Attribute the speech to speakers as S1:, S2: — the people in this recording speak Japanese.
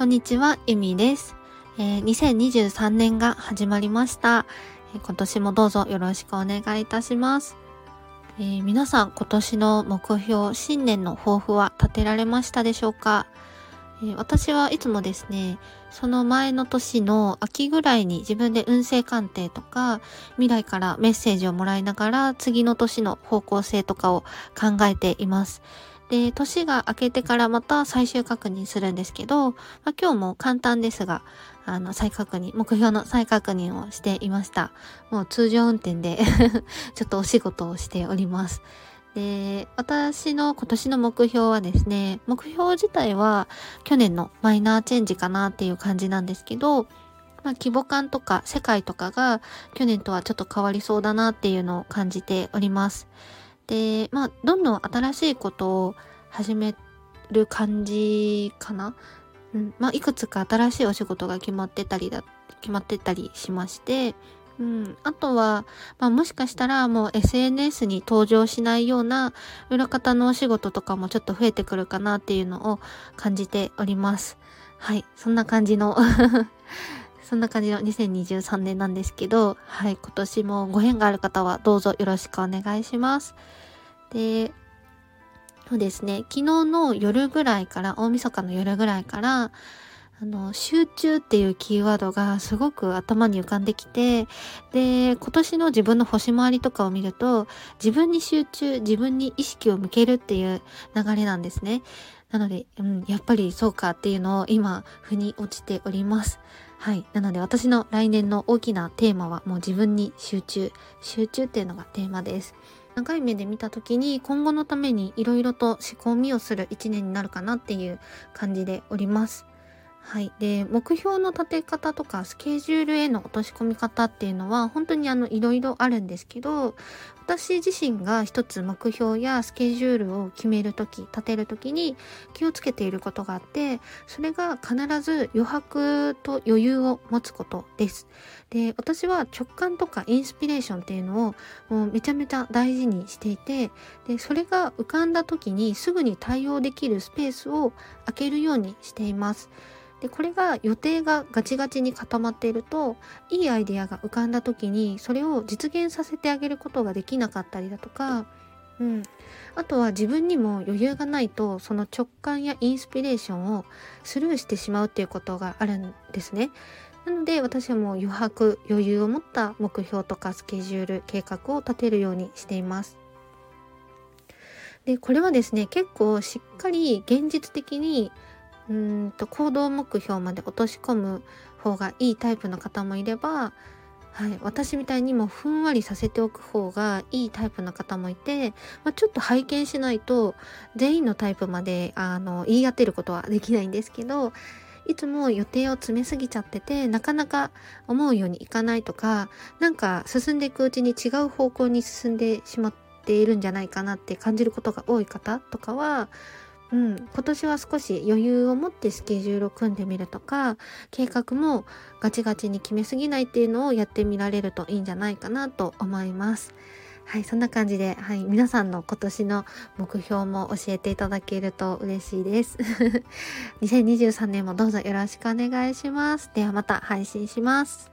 S1: こんにちは、ゆみです、えー、2023年が始まりました、えー、今年もどうぞよろしくお願いいたします。えー、皆さん今年の目標、新年の抱負は立てられましたでしょうか、え私はいつもですね、その前の年の秋ぐらいに自分で運勢鑑定とか未来からメッセージをもらいながら次の年の方向性とかを考えています。で、年が明けてからまた最終確認するんですけど、まあ、今日も簡単ですが、あの、再確認、目標の再確認をしていました。もう通常運転で ちょっとお仕事をしております。で、私の今年の目標はですね、目標自体は去年のマイナーチェンジかなっていう感じなんですけど、まあ、規模感とか世界とかが去年とはちょっと変わりそうだなっていうのを感じております。で、まあ、どんどん新しいことを始める感じかな。うん。まあ、いくつか新しいお仕事が決まってたりだ、決まってたりしまして、うん。あとは、まあもしかしたらもう SNS に登場しないような裏方のお仕事とかもちょっと増えてくるかなっていうのを感じております。はい。そんな感じの そんな感じの2023年なんですけど、はい、今年もご縁がある方はどうぞよろしくお願いします。で、そうですね、昨日の夜ぐらいから、大晦日の夜ぐらいから、あの、集中っていうキーワードがすごく頭に浮かんできて、で、今年の自分の星回りとかを見ると、自分に集中、自分に意識を向けるっていう流れなんですね。なので、うん、やっぱりそうかっていうのを今、腑に落ちております。はい。なので私の来年の大きなテーマはもう自分に集中。集中っていうのがテーマです。長い目で見た時に今後のために色々と仕込みをする一年になるかなっていう感じでおります。はい。で、目標の立て方とかスケジュールへの落とし込み方っていうのは本当にあのいろいろあるんですけど、私自身が一つ目標やスケジュールを決めるとき、立てるときに気をつけていることがあって、それが必ず余白と余裕を持つことです。で、私は直感とかインスピレーションっていうのをもうめちゃめちゃ大事にしていて、で、それが浮かんだ時にすぐに対応できるスペースを空けるようにしています。でこれが予定がガチガチに固まっているといいアイデアが浮かんだ時にそれを実現させてあげることができなかったりだとか、うん、あとは自分にも余裕がないとその直感やインスピレーションをスルーしてしまうっていうことがあるんですね。なので私はもう余白余裕を持った目標とかスケジュール計画を立てるようにしています。でこれはですね結構しっかり現実的にうんと行動目標まで落とし込む方がいいタイプの方もいれば、はい、私みたいにもふんわりさせておく方がいいタイプの方もいて、まあ、ちょっと拝見しないと全員のタイプまであの言い当てることはできないんですけどいつも予定を詰めすぎちゃっててなかなか思うようにいかないとかなんか進んでいくうちに違う方向に進んでしまっているんじゃないかなって感じることが多い方とかはうん、今年は少し余裕を持ってスケジュールを組んでみるとか計画もガチガチに決めすぎないっていうのをやってみられるといいんじゃないかなと思います。はい、そんな感じで、はい、皆さんの今年の目標も教えていただけると嬉しいです。2023年もどうぞよろしくお願いします。ではまた配信します。